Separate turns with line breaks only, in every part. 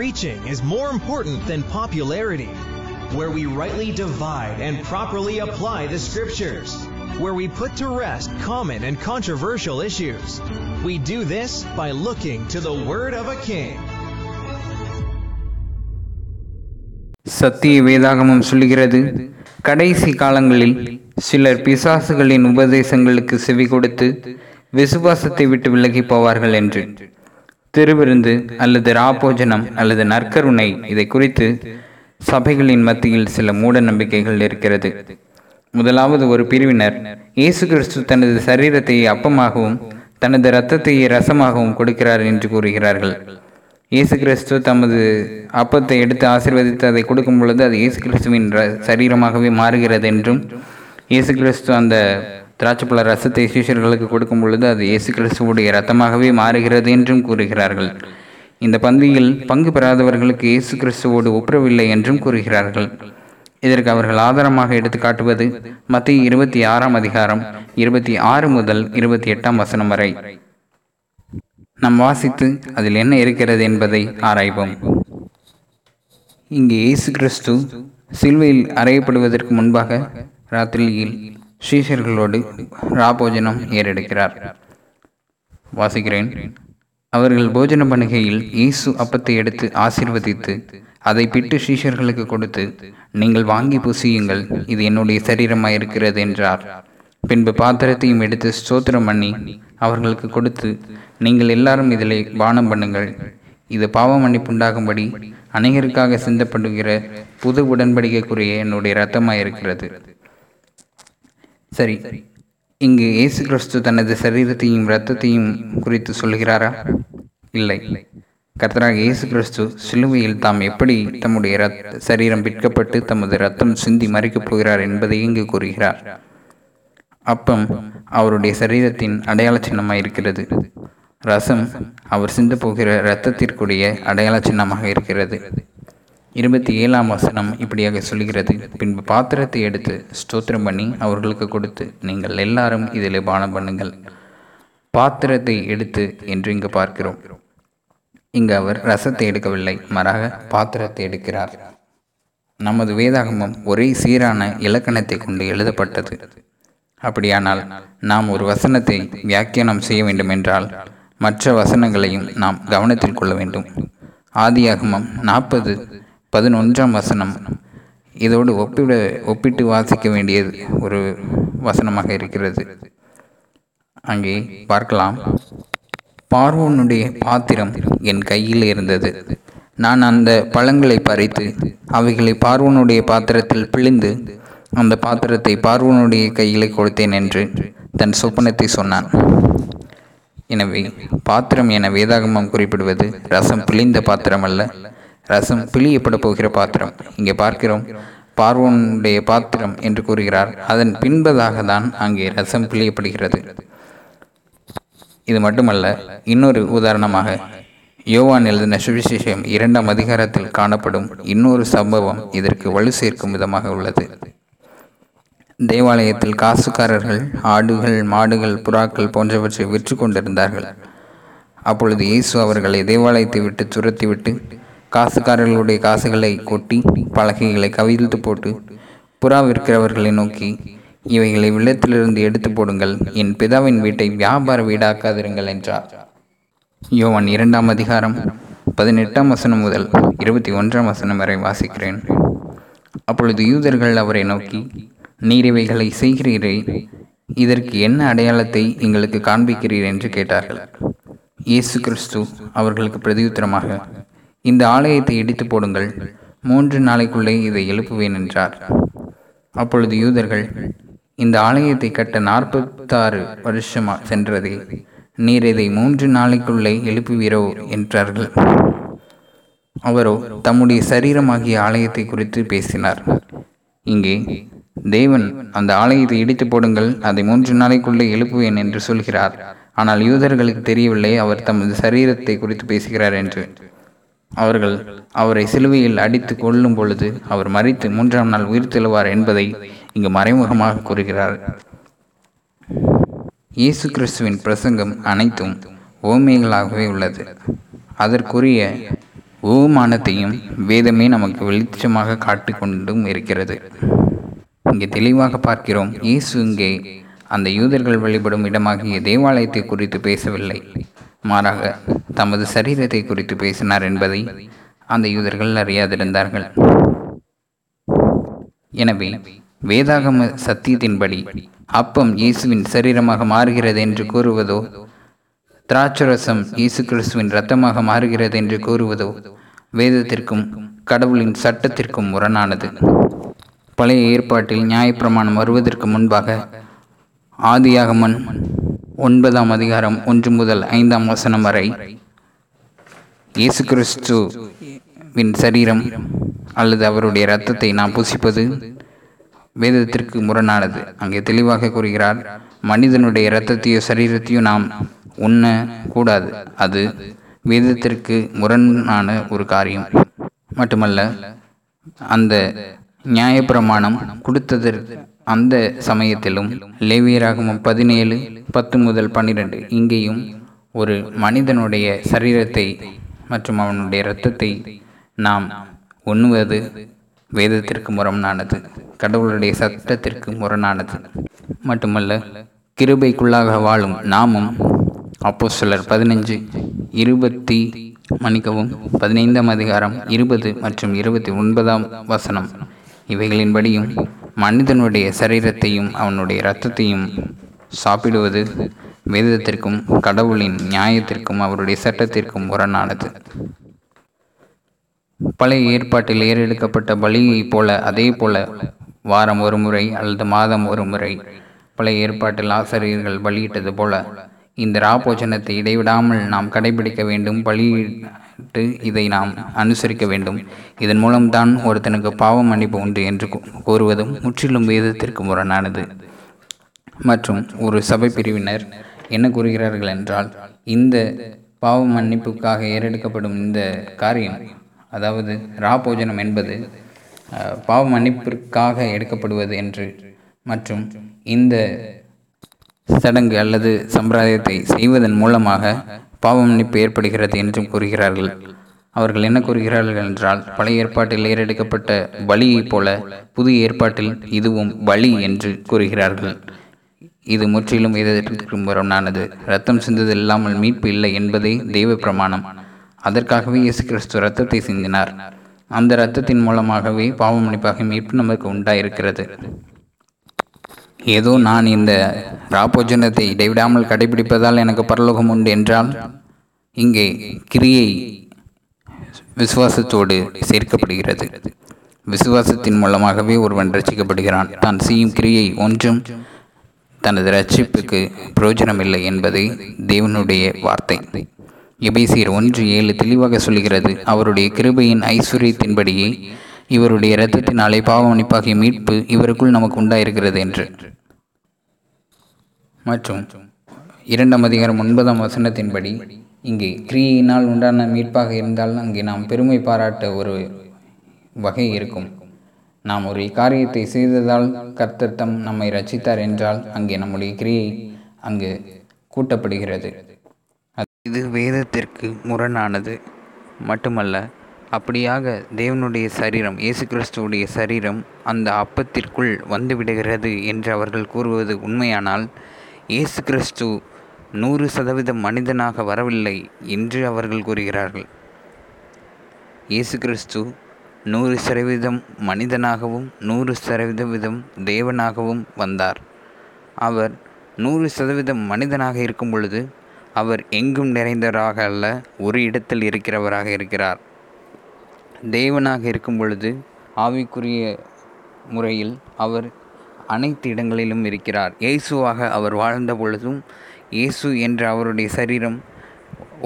preaching is more important than popularity, where we rightly divide and properly apply the scriptures, where we put to rest common and controversial issues. We do this by looking to the word of a king.
சத்திய வேதாகமம் சொல்லுகிறது கடைசி காலங்களில் சிலர் பிசாசுகளின் உபதேசங்களுக்கு செவி கொடுத்து விசுவாசத்தை விட்டு விலகி போவார்கள் என்று திருவிருந்து அல்லது ராபோஜனம் அல்லது நற்கருணை இதை குறித்து சபைகளின் மத்தியில் சில மூட நம்பிக்கைகள் இருக்கிறது. முதலாவது ஒரு பிரிவினர் இயேசு கிறிஸ்து தனது சரீரத்தை அப்பமாகவும் தனது இரத்தத்தை ரசமாகவும் கொடுக்கிறார் என்று கூறுகிறார்கள். இயேசு கிறிஸ்து தமது அப்பத்தை எடுத்து ஆசீர்வதித்து அதை கொடுக்கும் பொழுது அது இயேசு கிறிஸ்துவின் ர- சரீரமாகவே மாறுகிறது என்றும் இயேசு கிறிஸ்து அந்த திராட்சைப்பழ ரசத்தை சீஷர்களுக்கு கொடுக்கும் பொழுது அது இயேசு கிறிஸ்துவுடைய ரத்தமாகவே மாறுகிறது என்றும் கூறுகிறார்கள். இந்த பந்தியில் பங்கு பெறாதவர்களுக்கு இயேசு கிறிஸ்துவோடு ஒப்புரவில்லை என்றும் கூறுகிறார்கள். இதற்கு அவர்கள் ஆதாரமாக எடுத்து காட்டுவது மத்திய இருபத்தி ஆறாம் அதிகாரம் இருபத்தி ஆறு முதல் இருபத்தி எட்டாம் வசனம் வரை. நாம் வாசித்து அதில் என்ன இருக்கிறது என்பதை ஆராய்வோம். இங்கே இயேசு கிறிஸ்து சிலுவையில் அறையப்படுவதற்கு முன்பாக ராத்திரியில் ஸ்ரீசர்களோடு ராபோஜனம் ஏறெடுக்கிறார். வாசிக்கிறேன். அவர்கள் போஜன பண்ணுகையில் இயேசு அப்பத்தை எடுத்து ஆசீர்வதித்து அதை பிட்டு ஸ்ரீஷர்களுக்கு கொடுத்து நீங்கள் வாங்கி புசியுங்கள் இது என்னுடைய சரீரமாயிருக்கிறது என்றார். பின்பு பாத்திரத்தையும் எடுத்து ஸ்தோத்திரம் பண்ணி அவர்களுக்கு கொடுத்து நீங்கள் எல்லாரும் இதிலே பானம் பண்ணுங்கள். இது பாவ மன்னிப்புண்டாகும்படி அநேகருக்காக சிந்தப்படுகிற புது உடன்படிக்கைக்குரிய என்னுடைய இரத்தமாயிருக்கிறது. சரி இங்கு இயேசு கிறிஸ்து தனது சரீரத்தையும் இரத்தத்தையும் குறித்து சொல்கிறாரா இல்லை. கர்த்தராக இயேசு கிறிஸ்து சிலுவையில் தாம் எப்படி தம்முடைய சரீரம் விற்கப்பட்டு தமது இரத்தம் சிந்தி மறைக்கப் போகிறார் என்பதை இங்கு கூறுகிறார். அப்பம் அவருடைய சரீரத்தின் அடையாள சின்னமாக இருக்கிறது ரசம் அவர் சிந்த போகிற இரத்தத்திற்குரிய அடையாள சின்னமாக இருக்கிறது. இருபத்தி ஏழாம் வசனம் இப்படியாக சொல்கிறது. பின்பு பாத்திரத்தை எடுத்து ஸ்தோத்திரம் பண்ணி அவர்களுக்கு கொடுத்து நீங்கள் எல்லாரும் இதில் பானம் பண்ணுங்கள். பாத்திரத்தை எடுத்து என்று இங்கு பார்க்கிறோம். இங்கு அவர் ரசத்தை எடுக்கவில்லை மாறாக பாத்திரத்தை எடுக்கிறார். நமது வேதாகமம் ஒரே சீரான இலக்கணத்தை கொண்டு எழுதப்பட்டது. அப்படியானால் நாம் ஒரு வசனத்தை வியாக்கியானம் செய்ய வேண்டுமென்றால் மற்ற வசனங்களையும் நாம் கவனத்தில் கொள்ள வேண்டும். ஆதியாகமம் நாற்பது பதினொன்றாம் வசனம். இதோடு ஒப்பிட ஒப்பிட்டு வாசிக்க வேண்டியது ஒரு வசனமாக இருக்கிறது. அங்கே பார்க்கலாம். பார்வோனுடைய பாத்திரம் என் கையில் இருந்தது. நான் அந்த பழங்களை பறித்து அவைகளை பார்வோனுடைய பாத்திரத்தில் பிழிந்து அந்த பாத்திரத்தை பார்வோனுடைய கையிலே கொடுத்தேன் என்று தன் சொப்பனத்தை சொன்னான். எனவே பாத்திரம் என வேதாகமம் குறிப்பிடுவது ரசம் பிழிந்த பாத்திரம் அல்ல ரசம் பிழியப்பட போகிற பாத்திரம். இங்கே பார்க்கிறோம். பார்வோனுடைய பாத்திரம் என்று கூறுகிறார். அதன் பின்பதாக தான் அங்கே ரசம் பிழியப்படுகிறது. இது மட்டுமல்ல இன்னொரு உதாரணமாக யோவான் எழுதின சுவிசேஷம் இரண்டாம் அதிகாரத்தில் காணப்படும் இன்னொரு சம்பவம் இதற்கு வலு சேர்க்கும் விதமாக உள்ளது. தேவாலயத்தில் காசுக்காரர்கள் ஆடுகள் மாடுகள் புறாக்கள் போன்றவற்றை விற்று கொண்டிருந்தார்கள். அப்பொழுது இயேசு அவர்களை தேவாலயத்தை விட்டு துரத்திவிட்டு காசுக்காரர்களுடைய காசுகளை கொட்டி பலகைகளை கவிழ்த்து போட்டு புறா விற்கிறவர்களை நோக்கி இவைகளை வெள்ளத்திலிருந்து எடுத்து போடுங்கள். என் பிதாவின் வீட்டை வியாபார வீடாக்காதிருங்கள் என்றார். யோவான் இரண்டாம் அதிகாரம் பதினெட்டாம் வசனம் முதல் இருபத்தி ஒன்றாம் வசனம் வரை வாசிக்கிறேன். அப்பொழுது யூதர்கள் அவரை நோக்கி நீர் இவைகளை செய்கிறீரே. இதற்கு என்ன அடையாளத்தை எங்களுக்கு காண்பிக்கிறீர்? என்று கேட்டார்கள். இயேசு கிறிஸ்து அவர்களுக்கு பிரதியுத்தரமாக இந்த ஆலயத்தை இடித்து போடுங்கள். மூன்று நாளைக்குள்ளே இதை எழுப்புவேன் என்றார் அப்பொழுது யூதர்கள் இந்த ஆலயத்தை கட்ட நாற்பத்தாறு வருஷமா சென்றதே நீர் இதை மூன்று நாளைக்குள்ளே எழுப்புவீரோ என்றார்கள். அவரோ தம்முடைய சரீரமாகிய ஆலயத்தை குறித்து பேசினார். இங்கே தேவன் அந்த ஆலயத்தை இடித்து போடுங்கள் அதை மூன்று நாளைக்குள்ளே எழுப்புவேன் என்று சொல்கிறார். ஆனால் யூதர்களுக்கு தெரியவில்லை அவர் தமது சரீரத்தை குறித்து பேசுகிறார் என்று. அவர்கள் அவரை சிலுவையில் அடித்து கொள்ளும் பொழுது அவர் மறித்து மூன்றாம் நாள் உயிர் தெழுவார் என்பதை இங்கு மறைமுகமாக கூறுகிறார். இயேசு கிறிஸ்துவின் பிரசங்கம் அனைத்தும் ஓமைகளாகவே உள்ளது. அதற்குரிய ஓமானத்தையும் வேதமே நமக்கு வெளிச்சமாக காட்டிக் கொண்டும் இருக்கிறது. இங்கே தெளிவாக பார்க்கிறோம் இயேசு இங்கே அந்த யூதர்கள் வழிபடும் இடமாகிய தேவாலயத்தை குறித்து பேசவில்லை. மாறாக தமது சரீரத்தை குறித்து பேசினார் என்பதை அந்த யூதர்கள் அறியாதிருந்தார்கள். எனவே வேதாகம சத்தியத்தின்படி அப்பம் இயேசுவின் சரீரமாக மாறுகிறது என்று கூறுவதோ திராட்சரசம் இயேசு கிறிஸ்துவின் இரத்தமாக மாறுகிறது என்று கூறுவதோ வேதத்திற்கும் கடவுளின் சட்டத்திற்கும் முரணானது. பழைய ஏற்பாட்டில் நியாயப்பிரமாணம் வருவதற்கு முன்பாக ஆதியாகமன் ஒன்பதாம் அதிகாரம் ஒன்று முதல் ஐந்தாம் வசனம் வரை. இயேசு கிறிஸ்துவின் சரீரம் அல்லது அவருடைய இரத்தத்தை நாம் புசிப்பது வேதத்திற்கு முரணானது. அங்கே தெளிவாக கூறுகிறார் மனிதனுடைய இரத்தத்தையோ சரீரத்தையோ நாம் உண்ண கூடாது அது வேதத்திற்கு முரணான ஒரு காரியம். மட்டுமல்ல அந்த நியாயப்பிரமாணம் கொடுத்ததற்கு அந்த சமயத்திலும் லேவியராகமம் பதினேழு பத்து முதல் பன்னிரெண்டு இங்கேயும் ஒரு மனிதனுடைய சரீரத்தை மற்றும் அவனுடைய இரத்தத்தை நாம் உண்ணுவது வேதத்திற்கு முரணானது கடவுளுடைய சட்டத்திற்கு முரணானது. மட்டுமல்ல கிருபைக்குள்ளாக வாழும் நாமும் அப்போ சிலர் பதினஞ்சு இருபத்தி மன்னிக்கவும் பதினைந்தாம் அதிகாரம் இருபது மற்றும் இருபத்தி ஒன்பதாம் வசனம் இவைகளின்படியும் மனிதனுடைய சரீரத்தையும் அவனுடைய இரத்தத்தையும் சாப்பிடுவது வேதத்திற்கும் கடவுளின் நியாயத்திற்கும் அவருடைய சட்டத்திற்கும் முரணானது. பழைய ஏற்பாட்டில் ஏறெடுக்கப்பட்ட பலியைப் போல அதே போல வாரம் ஒரு முறை அல்லது மாதம் ஒரு முறை பழைய ஏற்பாட்டில் ஆசிரியர்கள் பலியிட்டது போல இந்த ராபோஜனத்தை இடைவிடாமல் நாம் கடைபிடிக்க வேண்டும் பலியிட்டு இதை நாம் அனுசரிக்க வேண்டும். இதன் மூலம்தான் ஒருத்தனுக்கு பாவம் மன்னிப்பு உண்டு என்று கூறுவதும் முற்றிலும் வேதத்திற்கு முரணானது. மற்றும் ஒரு சபை பிரிவினர் என்ன கூறுகிறார்கள் என்றால் இந்த பாவ மன்னிப்புக்காக ஏறெடுக்கப்படும் இந்த காரியம் அதாவது ராபோஜனம் என்பது பாவ மன்னிப்பிற்காக எடுக்கப்படுவது என்று மற்றும் இந்த சடங்கு அல்லது சம்பிரதாயத்தை செய்வதன் மூலமாக பாவம் மன்னிப்பு ஏற்படுகிறது என்றும் கூறுகிறார்கள். அவர்கள் என்ன கூறுகிறார்கள் என்றால் பழைய ஏற்பாட்டில் ஏறெடுக்கப்பட்ட பலியைப் போல புதிய ஏற்பாட்டில் இதுவும் பலி என்று கூறுகிறார்கள். இது முற்றிலும் வேதத்திற்கு முரணானது ரத்தம் சிந்தது இல்லாமல் மீட்பு இல்லை என்பதே தெய்வ பிரமாணம். அதற்காகவே இயேசு கிறிஸ்து ரத்தத்தை சிந்தினார். அந்த இரத்தத்தின் மூலமாகவே பாவமன்னிப்பாக மீட்பு நமக்கு உண்டாயிருக்கிறது. ஏதோ நான் இந்த ராபோஜனத்தை இடைவிடாமல் கடைபிடிப்பதால் எனக்கு பரலோகம் உண்டு என்றால் இங்கே கிரியை விசுவாசத்தோடு சேர்க்கப்படுகிறது. விசுவாசத்தின் மூலமாகவே ஒருவன் ரசிக்கப்படுகிறான் தான் செய்யும் கிரியை ஒன்றும் தனது ரட்சிப்புக்கு பிரயோஜனமில்லை என்பது தேவனுடைய வார்த்தை. எபேசியர் ஒன்று ஏழு தெளிவாக சொல்கிறது அவருடைய கிருபையின் ஐஸ்வர்யத்தின்படியே இவருடைய இரத்தத்தினாலே பாவமணிப்பாகிய மீட்பு இவருக்குள் நமக்கு உண்டாயிருக்கிறது என்று. மற்றும் இரண்டாம் அதிகாரம் ஒன்பதாம் வசனத்தின்படி இங்கே கிரியினால் உண்டான மீட்பாக இருந்தால் அங்கே நாம் பெருமை பாராட்ட ஒரு வகை இருக்கும். நாம் ஒரு காரியத்தை செய்ததால் கர்த்தத்தம் நம்மை ரச்சித்தார் என்றால் அங்கே நம்முடைய கிரியை அங்கு கூட்டப்படுகிறது. இது வேதத்திற்கு முரணானது. மட்டுமல்ல அப்படியாக தேவனுடைய சரீரம் இயேசு கிறிஸ்துவுடைய சரீரம் அந்த அப்பத்திற்குள் வந்துவிடுகிறது என்று அவர்கள் கூறுவது உண்மையானால் இயேசு கிறிஸ்து நூறு சதவீதம் மனிதனாக வரவில்லை என்று அவர்கள் கூறுகிறார்கள். இயேசு கிறிஸ்து நூறு சதவீதம் மனிதனாகவும் நூறு சதவீதம் தேவனாகவும் வந்தார். அவர் நூறு சதவீதம் மனிதனாக இருக்கும் பொழுது அவர் எங்கும் நிறைந்தவராக அல்ல ஒரு இடத்தில் இருக்கிறவராக இருக்கிறார். தேவனாக இருக்கும் பொழுது ஆவிக்குரிய முறையில் அவர் அனைத்து இடங்களிலும் இருக்கிறார். இயேசுவாக அவர் வாழ்ந்த பொழுதும் இயேசு என்ற அவருடைய சரீரம்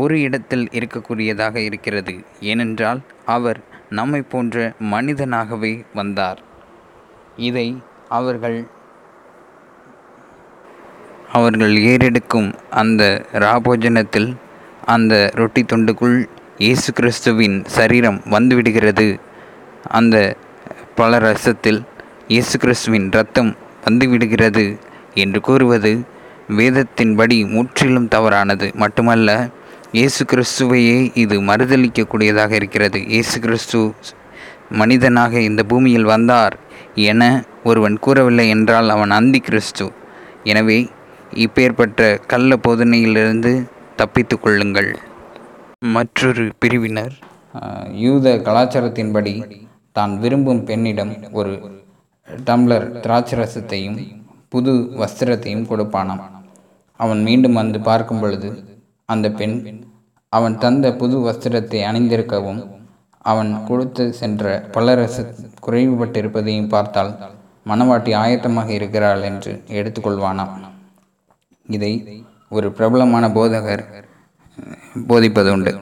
ஒரு இடத்தில் இருக்கக்கூடியதாக இருக்கிறது. ஏனென்றால் அவர் நம்மை போன்ற மனிதனாகவே வந்தார். இதை அவர்கள் அவர்கள் ஏறெடுக்கும் அந்த ராபோஜனத்தில் அந்த ரொட்டி தொண்டுக்குள் இயேசு கிறிஸ்துவின் சரீரம் வந்துவிடுகிறது அந்த பல ரசத்தில் இயேசு கிறிஸ்துவின் ரத்தம் வந்துவிடுகிறது என்று கூறுவது வேதத்தின்படி முற்றிலும் தவறானது. மட்டுமல்ல இயேசு கிறிஸ்துவையே இது மறுதளிக்கக்கூடியதாக இருக்கிறது. இயேசு கிறிஸ்து மனிதனாக இந்த பூமியில் வந்தார் என ஒருவன் கூறவில்லை என்றால் அவன் அந்தி கிறிஸ்து எனவே இப்பேற்பட்ட கள்ள போதனையிலிருந்து தப்பித்து கொள்ளுங்கள். மற்றொரு பிரிவினர் யூத கலாச்சாரத்தின்படி தான் விரும்பும் பெண்ணிடம் ஒரு டம்ளர் திராட்சரசத்தையும் புது வஸ்திரத்தையும் கொடுப்பானாம். அவன் மீண்டும் வந்து பார்க்கும் பொழுது அந்த பெண் அவன் தந்த புது வஸ்திரத்தை அணிந்திருக்கவும் அவன் கொடுத்து சென்ற பல்லரசு குறைவுபட்டிருப்பதையும் பார்த்தால் மணவாட்டி ஆயத்தமாக இருக்கிறாள் என்று எடுத்துக்கொள்வானாம். இதை ஒரு பிரபலமான போதகர் போதிப்பது உண்டு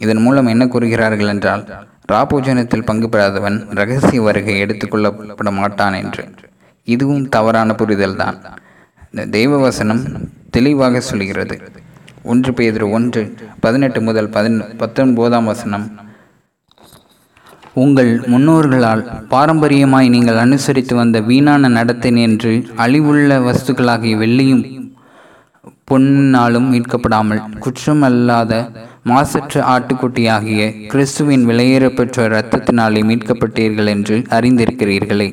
இதன் மூலம் என்ன கூறுகிறார்கள் என்றால் ராபோஜனத்தில் பங்கு பெறாதவன் ரகசிய வருகை எடுத்துக்கொள்ளப்பட மாட்டான் என்று. இதுவும் தவறான புரிதல்தான். தெய்வ வசனம் தெளிவாக சொல்கிறது. ஒன்று பேதுரு ஒன்று பதினெட்டு முதல் பதின பத்தொன்பதாம் வசனம். உங்கள் முன்னோர்களால் பாரம்பரியமாய் நீங்கள் அனுசரித்து வந்த வீணான நடத்தை என்று அழிவுள்ள வஸ்துக்களாகிய வெள்ளியும் பொன்னாலும் மீட்கப்படாமல் குற்றமல்லாத மாசற்ற ஆட்டுக்குட்டியாகிய கிறிஸ்துவின் விலையேறப்பெற்ற இரத்தத்தினாலே மீட்கப்பட்டீர்கள் என்று அறிந்திருக்கிறீர்களே.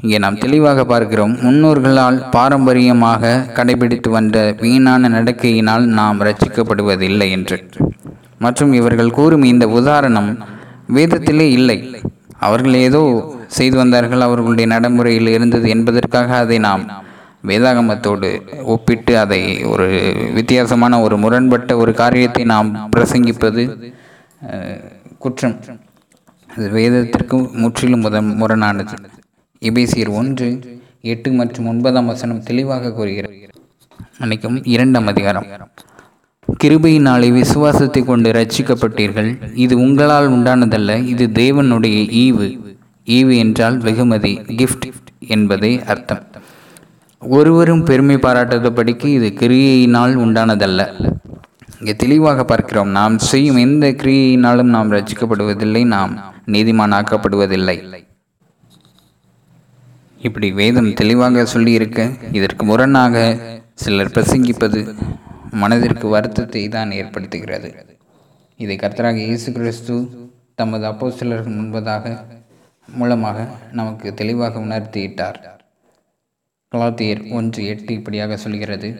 இங்கே நாம் தெளிவாக பார்க்கிறோம் முன்னோர்களால் பாரம்பரியமாக கடைபிடித்து வந்த வீணான நடக்கையினால் நாம் ரட்சிக்கப்படுவதில்லை என்று. மற்றும் இவர்கள் கூறும் இந்த உதாரணம் வேதத்திலே இல்லை. அவர்கள் ஏதோ செய்து வந்தார்கள் அவர்களுடைய நடைமுறையில் இருந்தது என்பதற்காக அதை நாம் வேதாகமத்தோடு ஒப்பிட்டு அதை ஒரு வித்தியாசமான ஒரு முரண்பட்ட ஒரு காரியத்தை நாம் பிரசங்கிப்பது குற்றம். அது வேதத்திற்கும் முற்றிலும் முத முரணானது. இபேசியர் ஒன்று எட்டு மற்றும் ஒன்பதாம் வசனம் தெளிவாக கூறுகிறது. மன்னிக்கும் இரண்டாம் அதிகாரம். கிருபையினாலே விசுவாசத்தை கொண்டு ரட்சிக்கப்பட்டீர்கள் இது உங்களால் உண்டானதல்ல இது தேவனுடைய ஈவு. ஈவு என்றால் வெகுமதி கிஃப்ட் என்பதே அர்த்தம். ஒருவரும் பெருமை பாராட்டாதபடிக்கு இது கிரியையினால் உண்டானதல்ல. இங்கே தெளிவாக பார்க்கிறோம் நாம் செய்யும் எந்த கிரியையினாலும் நாம் ரசிக்கப்படுவதில்லை நாம் நீதிமானாக்கப்படுவதில்லை இப்படி வேதம் தெளிவாக சொல்லியிருக்க இதற்கு முரணாக சிலர் பிரசங்கிப்பது மனதிற்கு வருத்தத்தை தான் ஏற்படுத்துகிறது. இதை கர்த்தராக இயேசு கிறிஸ்து தமது அப்போஸ்தலர்கள் முன்பதாக மூலமாக நமக்கு தெளிவாக உணர்த்தியிட்டார் கலாத்தியர் ஒன்று எட்டு இப்படியாக சொல்கிறது.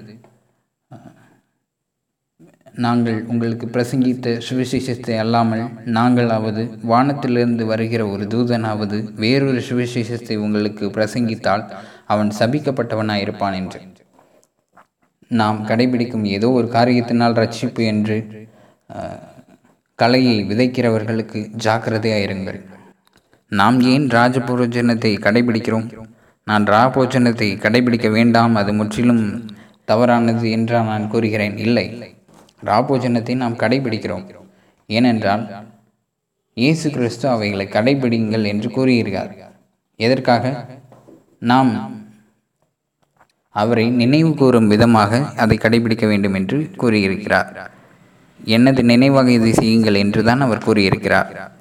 நாங்கள் உங்களுக்கு பிரசங்கித்த சுவிசேஷத்தை அல்லாமல் நாங்களாவது வானத்திலிருந்து வருகிற ஒரு தூதனாவது வேறொரு சுவிசேஷத்தை உங்களுக்கு பிரசங்கித்தால் அவன் சபிக்கப்பட்டவனாயிருப்பான் என்று. நாம் கடைபிடிக்கும் ஏதோ ஒரு காரியத்தினால் ரட்சிப்பு என்று கலையை விதைக்கிறவர்களுக்கு ஜாக்கிரதையாயிருங்கள். நாம் ஏன் ராஜபுரோஜனத்தை கடைபிடிக்கிறோம்? நான் ராபோஜனத்தை கடைபிடிக்க வேண்டாம் அது முற்றிலும் தவறானது என்றால் நான் கூறுகிறேன். இல்லை ராபோஜனத்தை நாம் கடைபிடிக்கிறோம். ஏனென்றால் இயேசு கிறிஸ்து அவைகளை கடைபிடிங்கள் என்று கூறுகிறார். எதற்காக? நாம் அவரை நினைவு கூறும் விதமாக அதை கடைபிடிக்க வேண்டும் என்று கூறியிருக்கிறார். எனது நினைவாக இதை செய்யுங்கள் என்றுதான் அவர் கூறியிருக்கிறார்.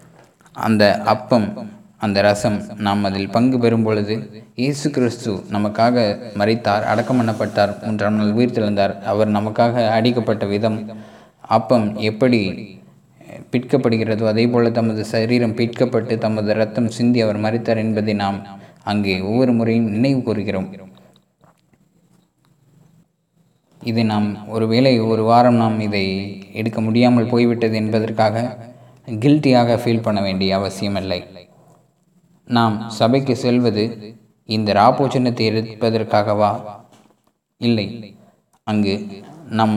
அந்த அப்பம் அந்த ரசம் நாம் அதில் பங்கு பெறும் பொழுது இயேசு கிறிஸ்து நமக்காக மறைத்தார் அடக்கம் பண்ணப்பட்டார் மூன்றாம் நாள் உயிர் தெழுந்தார். அவர் நமக்காக அடிக்கப்பட்ட விதம் அப்பம் எப்படி பிற்கப்படுகிறதோ அதே போல் தமது சரீரம் பிற்கப்பட்டு தமது ரத்தம் சிந்தி அவர் மறைத்தார் என்பதை நாம் அங்கே ஒவ்வொரு முறையும் நினைவு கூறுகிறோம். இதை நாம் ஒருவேளை ஒரு வாரம் நாம் இதை எடுக்க முடியாமல் போய்விட்டது என்பதற்காக கில்ட்டியாக ஃபீல் பண்ண வேண்டிய அவசியமில்லை. நாம் சபைக்கு செல்வது இந்த ராபோஜனத்தை எடுப்பதற்காகவா இல்லை. அங்கு நம்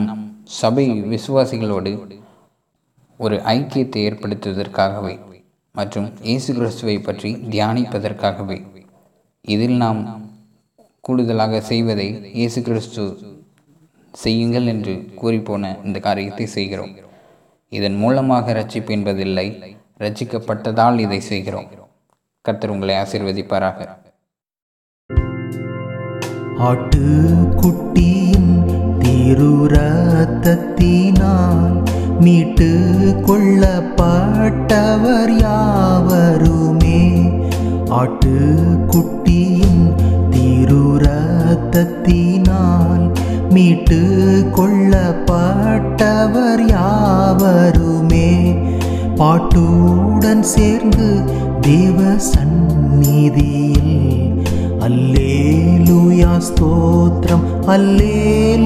சபை விசுவாசிகளோடு ஒரு ஐக்கியத்தை ஏற்படுத்துவதற்காகவே மற்றும் இயேசு கிறிஸ்துவை பற்றி தியானிப்பதற்காகவே இதில் நாம் கூடுதலாக செய்வதை இயேசு கிறிஸ்து செய்யுங்கள் என்று கூறிப்போன இந்த காரியத்தை செய்கிறோம். இதன் மூலமாக ரட்சிப்பு என்பதில்லை ரட்சிக்கப்பட்டதால் இதை செய்கிறோம். கர்த்தர் உங்களை ஆசீர்வதிப்பாராக.
ஆட்டுக்குட்டியின் திருரத்தத்தினால் மீட்டு கொள்ளப்பட்டவர் யாவருமே. ஆட்டுக்குட்டியின் திருரத்தத்தினால் மீட்டு கொள்ளப்பட்டவர் யாவருமே. பாட்டுடன் சேர்ந்து தேவ சந்நிதியில். அல்லே லூயா ஸ்தோத்ரம் அல்லே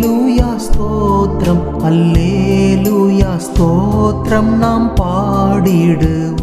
லூயா ஸ்தோத்ரம் அல்லே லூயா ஸ்தோத்ரம் நாம் பாடிடுவோம்.